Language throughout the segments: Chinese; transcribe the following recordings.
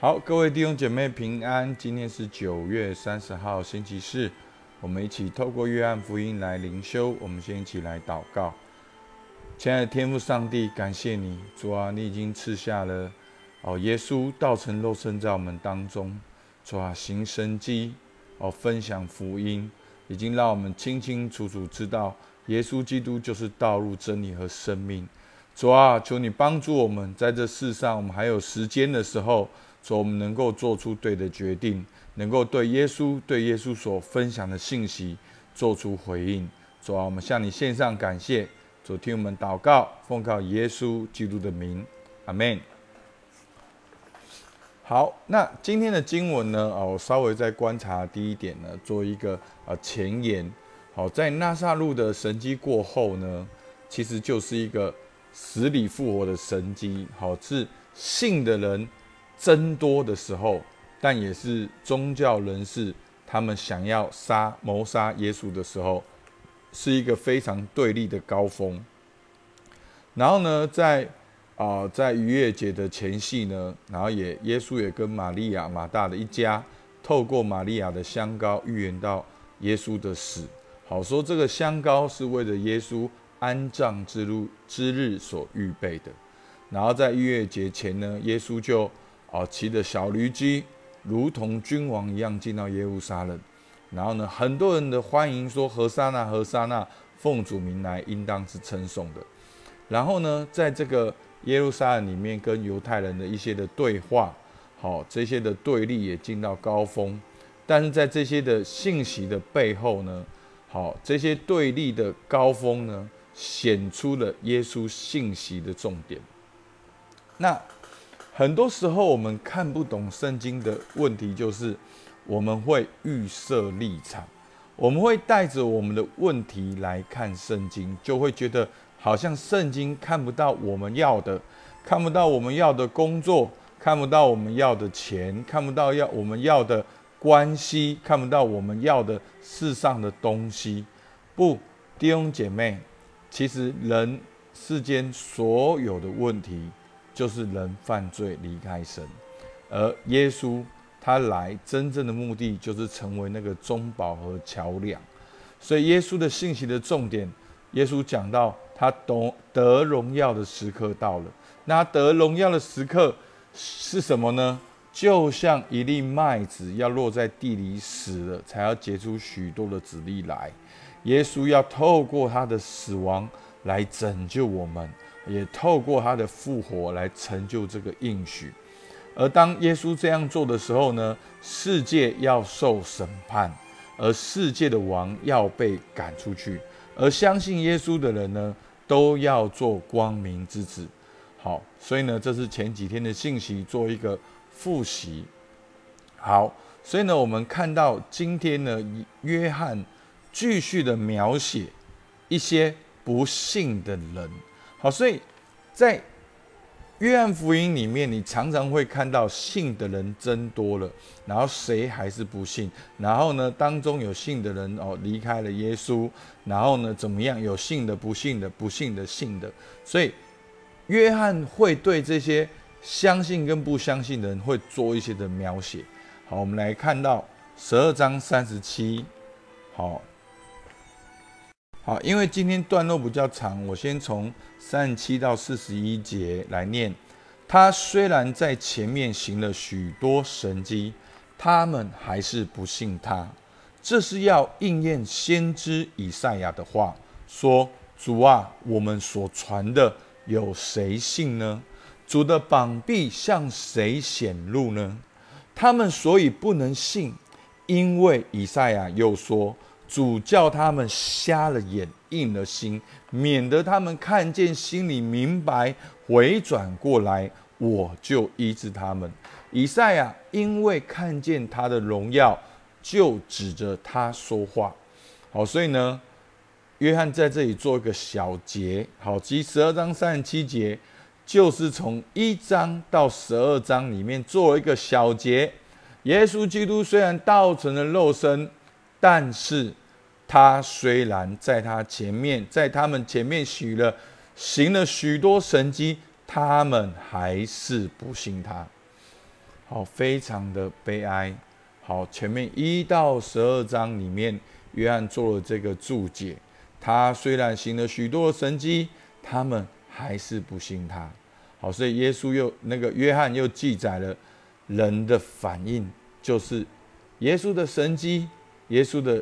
好，各位弟兄姐妹平安。今天是九月三十号，星期四。我们一起透过约翰福音来灵修。我们先一起来祷告。亲爱的天父上帝，感谢你，主啊，你已经赐下了哦，耶稣道成肉身在我们当中，主啊，行神迹哦，分享福音，已经让我们清清楚楚知道，耶稣基督就是道路、真理和生命。主啊，求你帮助我们，在这世上，我们还有时间的时候。说我们能够做出对的决定，能够对耶稣、对耶稣所分享的信息做出回应。主啊，我们向你献上感谢。主听我们祷告，奉靠耶稣基督的名，阿门。好，那今天的经文呢？哦，稍微再观察第一点呢，做一个呃前言。好，在纳萨路的神迹过后呢，其实就是一个死里复活的神迹。好，是信的人。增多的时候，但也是宗教人士他们想要杀谋杀耶稣的时候，是一个非常对立的高峰。然后呢，在啊在逾越节的前夕呢，然后也耶稣也跟玛利亚马大的一家，透过玛利亚的香膏预言到耶稣的死。好说这个香膏是为了耶稣安葬之路之日所预备的。然后在逾越节前呢，耶稣就。哦，骑着小驴驹，如同君王一样进到耶路撒冷。然后呢，很多人的欢迎说：“何沙那，何沙那，奉主名来，应当是称颂的。”然后呢，在这个耶路撒冷里面，跟犹太人的一些的对话，好，这些的对立也进到高峰。但是在这些的信息的背后呢，好，这些对立的高峰呢，显出了耶稣信息的重点。那。很多时候，我们看不懂圣经的问题，就是我们会预设立场，我们会带着我们的问题来看圣经，就会觉得好像圣经看不到我们要的，看不到我们要的工作，看不到我们要的钱，看不到要我们要的关系，看不到我们要的世上的东西。不，弟兄姐妹，其实人世间所有的问题。就是人犯罪离开神，而耶稣他来真正的目的就是成为那个中保和桥梁。所以耶稣的信息的重点，耶稣讲到他得得荣耀的时刻到了。那得荣耀的时刻是什么呢？就像一粒麦子要落在地里死了，才要结出许多的籽粒来。耶稣要透过他的死亡来拯救我们。也透过他的复活来成就这个应许，而当耶稣这样做的时候呢，世界要受审判，而世界的王要被赶出去，而相信耶稣的人呢，都要做光明之子。好，所以呢，这是前几天的信息，做一个复习。好，所以呢，我们看到今天呢，约翰继续的描写一些不信的人。好，所以在约翰福音里面，你常常会看到信的人增多了，然后谁还是不信？然后呢，当中有信的人哦离开了耶稣，然后呢怎么样？有信的、不信的、不信的、信的。所以约翰会对这些相信跟不相信的人会做一些的描写。好，我们来看到十二章三十七。好。好，因为今天段落比较长，我先从三十七到四十一节来念。他虽然在前面行了许多神迹，他们还是不信他。这是要应验先知以赛亚的话，说：“主啊，我们所传的有谁信呢？主的膀臂向谁显露呢？他们所以不能信，因为以赛亚又说。”主叫他们瞎了眼，硬了心，免得他们看见，心里明白，回转过来，我就医治他们。以赛亚因为看见他的荣耀，就指着他说话。好，所以呢，约翰在这里做一个小结。好，即十二章三十七节，就是从一章到十二章里面做一个小结。耶稣基督虽然道成了肉身，但是。他虽然在他前面，在他们前面许了行了许多神迹，他们还是不信他。好，非常的悲哀。好，前面一到十二章里面，约翰做了这个注解。他虽然行了许多神迹，他们还是不信他。好，所以耶稣又那个约翰又记载了人的反应，就是耶稣的神迹、耶稣的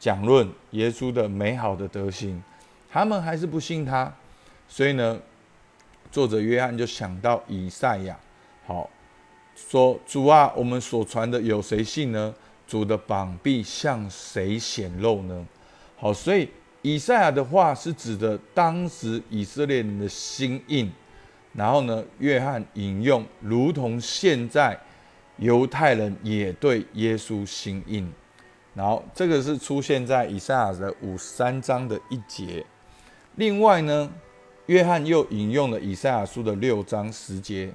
讲论、耶稣的美好的德行，他们还是不信他。所以呢，作者约翰就想到以赛亚。好。说主啊，我们所传的有谁信呢？主的膀臂向谁显露呢？好，所以以赛亚的话是指的当时以色列人的心印，然后呢，约翰引用，如同现在犹太人也对耶稣心印，然后这个是出现在以赛亚的五三章的一节。另外呢，约翰又引用了以赛亚书的六章十节，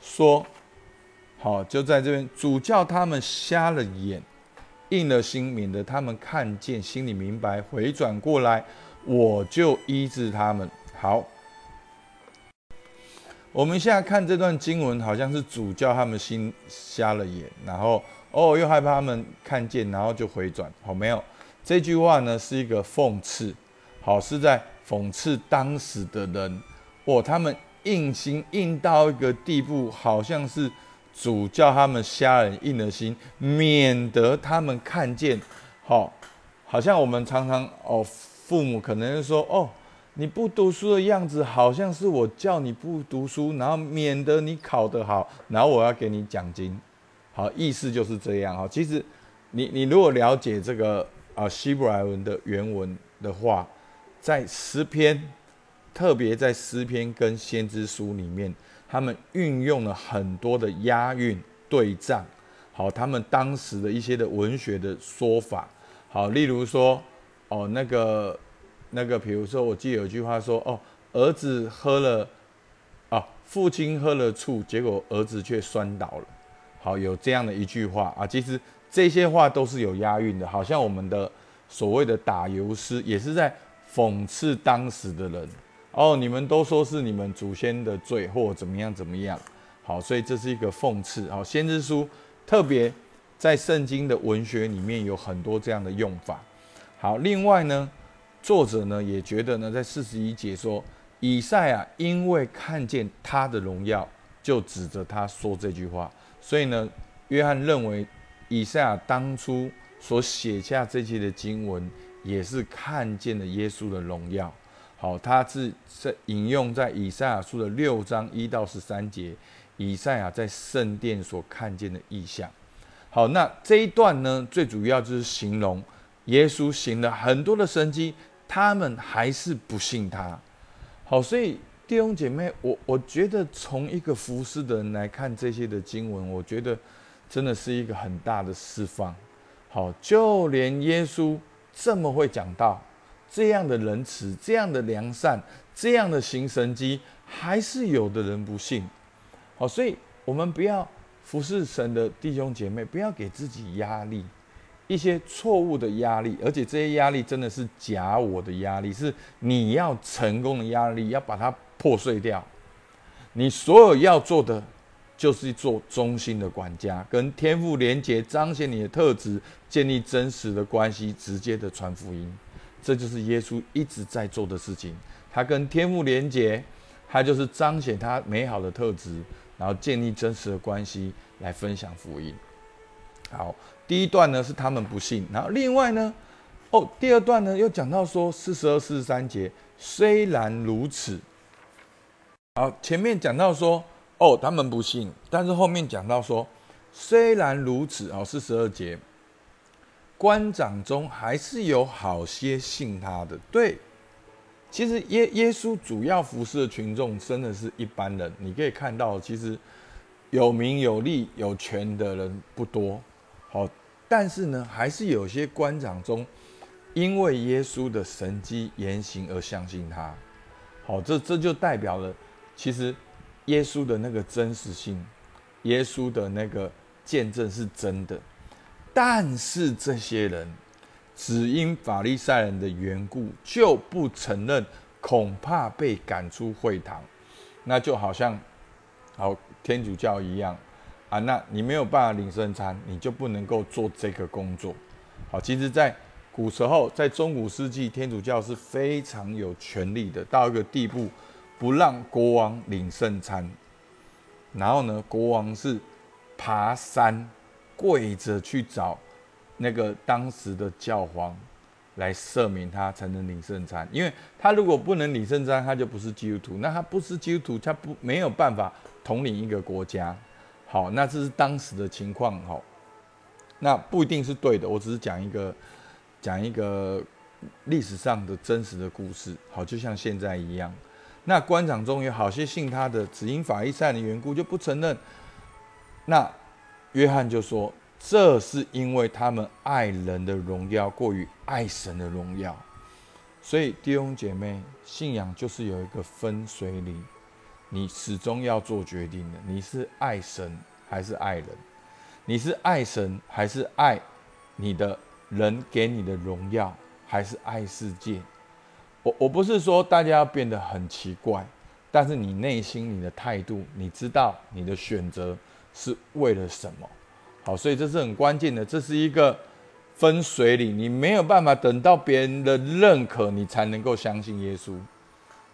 说。好，就在这边，主叫他们瞎了眼，硬了心，免得他们看见，心里明白，回转过来，我就医治他们。好，我们现在看这段经文，好像是主叫他们心瞎了眼，然后哦，又害怕他们看见，然后就回转。好，没有这句话呢，是一个讽刺。好，是在讽刺当时的人，哦，他们硬心硬到一个地步，好像是。主叫他们瞎人硬了心，免得他们看见。好，好像我们常常哦，父母可能说哦，你不读书的样子，好像是我叫你不读书，然后免得你考得好，然后我要给你奖金。好，意思就是这样。哈，其实你你如果了解这个啊希伯来文的原文的话，在诗篇，特别在诗篇跟先知书里面。他们运用了很多的押韵对仗，好，他们当时的一些的文学的说法，好，例如说，哦，那个那个，比如说，我记得有句话说，哦，儿子喝了，啊，父亲喝了醋，结果儿子却摔倒了，好，有这样的一句话啊，其实这些话都是有押韵的，好像我们的所谓的打油诗，也是在讽刺当时的人。哦，你们都说是你们祖先的罪，或怎么样怎么样？好，所以这是一个讽刺。好，先知书特别在圣经的文学里面有很多这样的用法。好，另外呢，作者呢也觉得呢，在四十一节说，以赛亚因为看见他的荣耀，就指着他说这句话。所以呢，约翰认为以赛亚当初所写下这些的经文，也是看见了耶稣的荣耀。好，他是在引用在以赛亚书的六章一到十三节，以赛亚在圣殿所看见的异象。好，那这一段呢，最主要就是形容耶稣行了很多的神迹，他们还是不信他。好，所以弟兄姐妹，我我觉得从一个服侍的人来看这些的经文，我觉得真的是一个很大的释放。好，就连耶稣这么会讲道。这样的仁慈，这样的良善，这样的行神机，还是有的人不信。好，所以我们不要服侍神的弟兄姐妹，不要给自己压力，一些错误的压力，而且这些压力真的是假我的压力，是你要成功的压力，要把它破碎掉。你所有要做的，就是做忠心的管家，跟天赋连接，彰显你的特质，建立真实的关系，直接的传福音。这就是耶稣一直在做的事情。他跟天赋连接，他就是彰显他美好的特质，然后建立真实的关系来分享福音。好，第一段呢是他们不信，然后另外呢，哦，第二段呢又讲到说四十二、四十三节，虽然如此，好，前面讲到说哦他们不信，但是后面讲到说虽然如此，哦四十二节。官长中还是有好些信他的，对。其实耶耶稣主要服侍的群众真的是一般人，你可以看到，其实有名有利有权的人不多。好，但是呢，还是有些官长中，因为耶稣的神迹言行而相信他。好，这这就代表了，其实耶稣的那个真实性，耶稣的那个见证是真的。但是这些人只因法利赛人的缘故就不承认，恐怕被赶出会堂。那就好像好天主教一样，啊，那你没有办法领圣餐，你就不能够做这个工作。好，其实，在古时候，在中古世纪，天主教是非常有权力的，到一个地步，不让国王领圣餐。然后呢，国王是爬山跪着去找那个当时的教皇来赦免他，才能领圣餐。因为他如果不能领圣餐，他就不是基督徒。那他不是基督徒，他不没有办法统领一个国家。好，那这是当时的情况。好，那不一定是对的。我只是讲一个讲一个历史上的真实的故事。好，就像现在一样。那官场中有好些信他的，只因法利赛的缘故就不承认。那约翰就说，这是因为他们爱人的荣耀过于爱神的荣耀。所以弟兄姐妹，信仰就是有一个分水岭。你始终要做决定的，你是爱神还是爱人？你是爱神还是爱你的人给你的荣耀，还是爱世界？我我不是说大家要变得很奇怪，但是你内心你的态度，你知道你的选择是为了什么？好，所以这是很关键的，这是一个分水岭，你没有办法等到别人的认可，你才能够相信耶稣。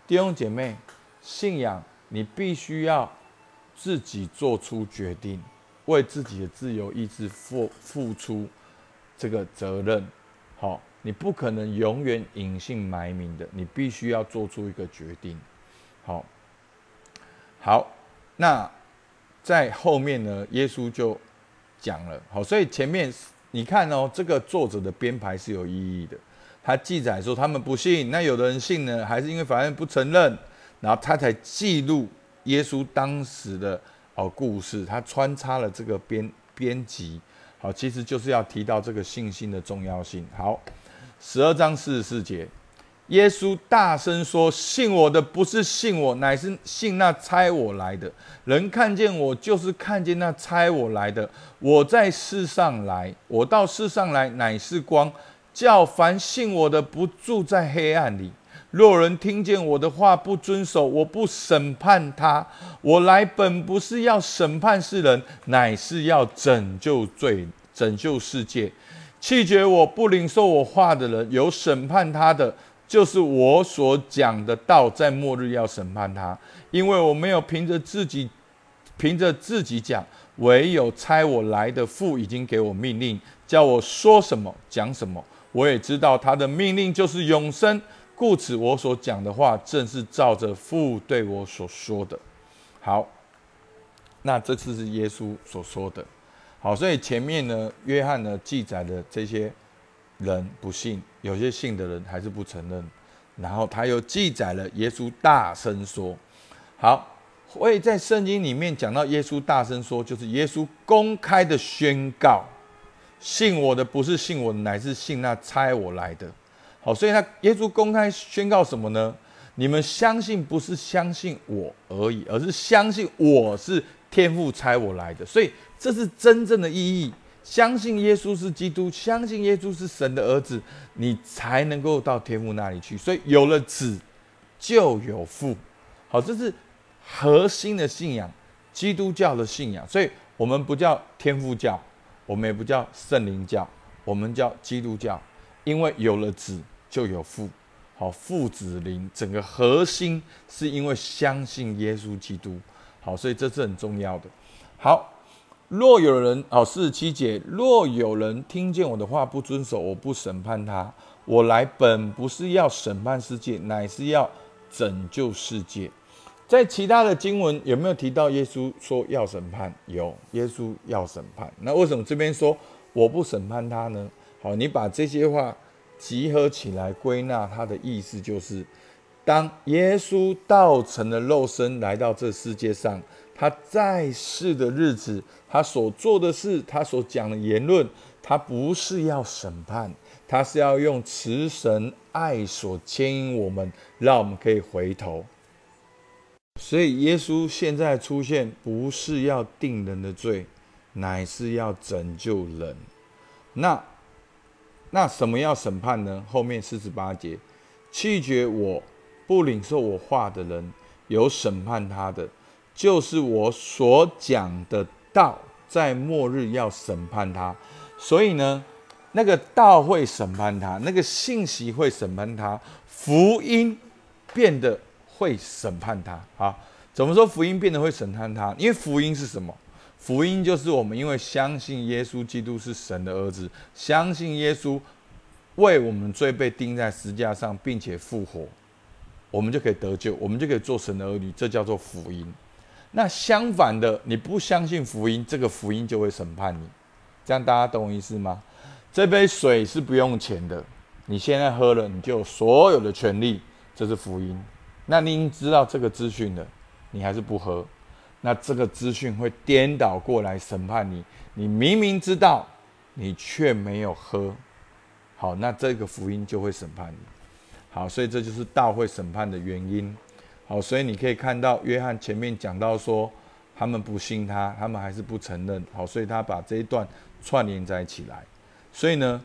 弟兄姐妹，信仰。你必须要自己做出决定，为自己的自由意志付付出这个责任。好，你不可能永远隐姓埋名的，你必须要做出一个决定。好，好，那在后面呢？耶稣就讲了。好，所以前面你看哦，这个作者的编排是有意义的。他记载说他们不信，那有的人信呢，还是因为法院不承认。然后他才记录耶稣当时的哦故事，他穿插了这个编编辑，好，其实就是要提到这个信心的重要性。好，十二章四十四节，耶稣大声说：“信我的不是信我，乃是信那差我来的。人看见我，就是看见那差我来的。我在世上来，我到世上来，乃是光，叫凡信我的不住在黑暗里。”若人听见我的话不遵守，我不审判他。我来本不是要审判世人，乃是要拯救罪、拯救世界。弃绝我不领受我话的人，有审判他的，就是我所讲的道，在末日要审判他。因为我没有凭着自己，凭着自己讲，唯有差我来的父已经给我命令，叫我说什么讲什么。我也知道他的命令就是永生。故此，我所讲的话正是照着父对我所说的。好，那这次是耶稣所说的。好，所以前面呢，约翰呢记载的这些人不信，有些信的人还是不承认。然后他又记载了耶稣大声说。好，所以在圣经里面讲到耶稣大声说，就是耶稣公开的宣告：信我的不是信我，乃是信那差我来的。好，所以他耶稣公开宣告什么呢？你们相信不是相信我而已，而是相信我是天父差我来的。所以这是真正的意义。相信耶稣是基督，相信耶稣是神的儿子，你才能够到天父那里去。所以有了子，就有父。好，这是核心的信仰，基督教的信仰。所以我们不叫天父教，我们也不叫圣灵教，我们叫基督教，因为有了子。就有父，好父子灵，整个核心是因为相信耶稣基督，好，所以这是很重要的。好，若有人，好四十七节，若有人听见我的话不遵守，我不审判他。我来本不是要审判世界，乃是要拯救世界。在其他的经文有没有提到耶稣说要审判？有，耶稣要审判。那为什么这边说我不审判他呢？好，你把这些话。集合起来归纳，它的意思就是：当耶稣道成了肉身来到这世界上，他在世的日子，他所做的事，他所讲的言论，他不是要审判，他是要用慈神爱所牵引我们，让我们可以回头。所以，耶稣现在出现，不是要定人的罪，乃是要拯救人。那。那什么要审判呢？后面四十八节，弃绝我不领受我话的人，有审判他的，就是我所讲的道在末日要审判他，所以呢，那个道会审判他，那个信息会审判他，福音变得会审判他啊。怎么说福音变得会审判他？因为福音是什么？福音就是我们因为相信耶稣基督是神的儿子，相信耶稣为我们罪被钉在石架上，并且复活，我们就可以得救，我们就可以做神的儿女，这叫做福音。那相反的，你不相信福音，这个福音就会审判你。这样大家懂我意思吗？这杯水是不用钱的，你现在喝了，你就有所有的权利，这是福音。那您知道这个资讯的？你还是不喝，那这个资讯会颠倒过来审判你。你明明知道，你却没有喝，好，那这个福音就会审判你。好，所以这就是道会审判的原因。好，所以你可以看到约翰前面讲到说，他们不信他，他们还是不承认。好，所以他把这一段串联在一起来。所以呢，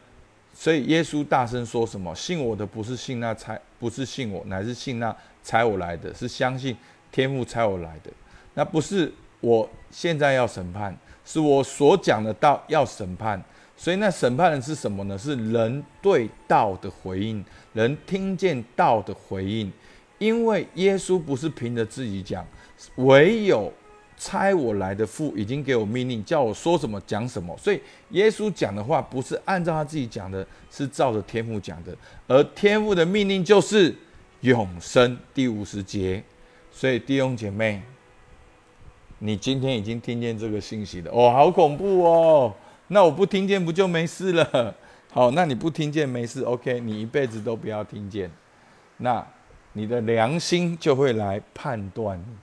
所以耶稣大声说什么？信我的不是信那差，不是信我，乃是信那差我来的，是相信。天父差我来的，那不是我现在要审判，是我所讲的道要审判。所以那审判的是什么呢？是人对道的回应，人听见道的回应。因为耶稣不是凭着自己讲，唯有差我来的父已经给我命令，叫我说什么讲什么。所以耶稣讲的话不是按照他自己讲的，是照着天父讲的。而天父的命令就是永生。第五十节。所以弟兄姐妹，你今天已经听见这个信息了哦，好恐怖哦！那我不听见不就没事了？好，那你不听见没事，OK，你一辈子都不要听见，那你的良心就会来判断你。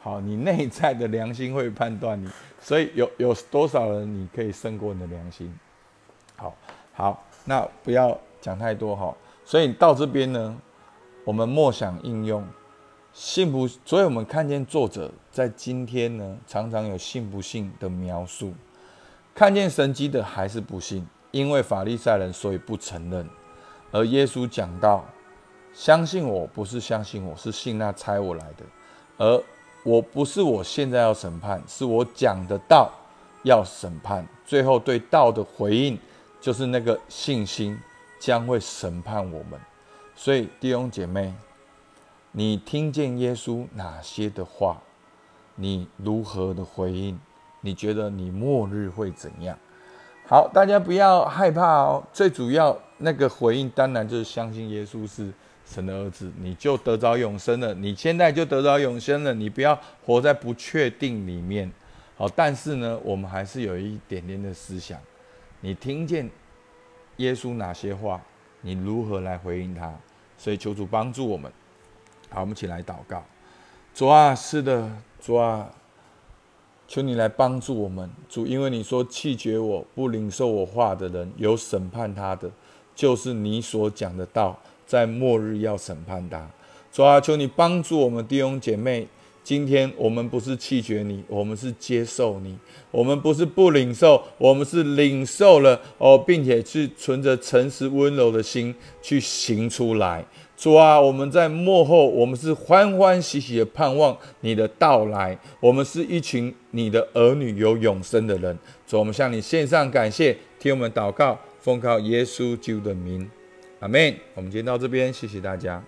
好，你内在的良心会判断你。所以有有多少人你可以胜过你的良心？好，好，那不要讲太多哈。所以到这边呢，我们默想应用。信不？所以我们看见作者在今天呢，常常有信不信的描述。看见神迹的还是不信，因为法利赛人所以不承认。而耶稣讲到：相信我不是相信我，是信那差我来的。而我不是我现在要审判，是我讲的道要审判。最后对道的回应，就是那个信心将会审判我们。所以弟兄姐妹。你听见耶稣哪些的话？你如何的回应？你觉得你末日会怎样？好，大家不要害怕哦。最主要那个回应，当然就是相信耶稣是神的儿子，你就得着永生了。你现在就得着永生了。你不要活在不确定里面。好，但是呢，我们还是有一点点的思想。你听见耶稣哪些话？你如何来回应他？所以求主帮助我们。好，我们一起来祷告。主啊，是的，主啊，求你来帮助我们。主，因为你说弃绝我不领受我话的人，有审判他的，就是你所讲的道，在末日要审判他。主啊，求你帮助我们弟兄姐妹。今天我们不是弃绝你，我们是接受你；我们不是不领受，我们是领受了哦，并且是存着诚实温柔的心去行出来。主啊，我们在幕后，我们是欢欢喜喜的盼望你的到来。我们是一群你的儿女，有永生的人。主，我们向你献上感谢，听我们祷告，奉靠耶稣基督的名，阿门。我们今天到这边，谢谢大家。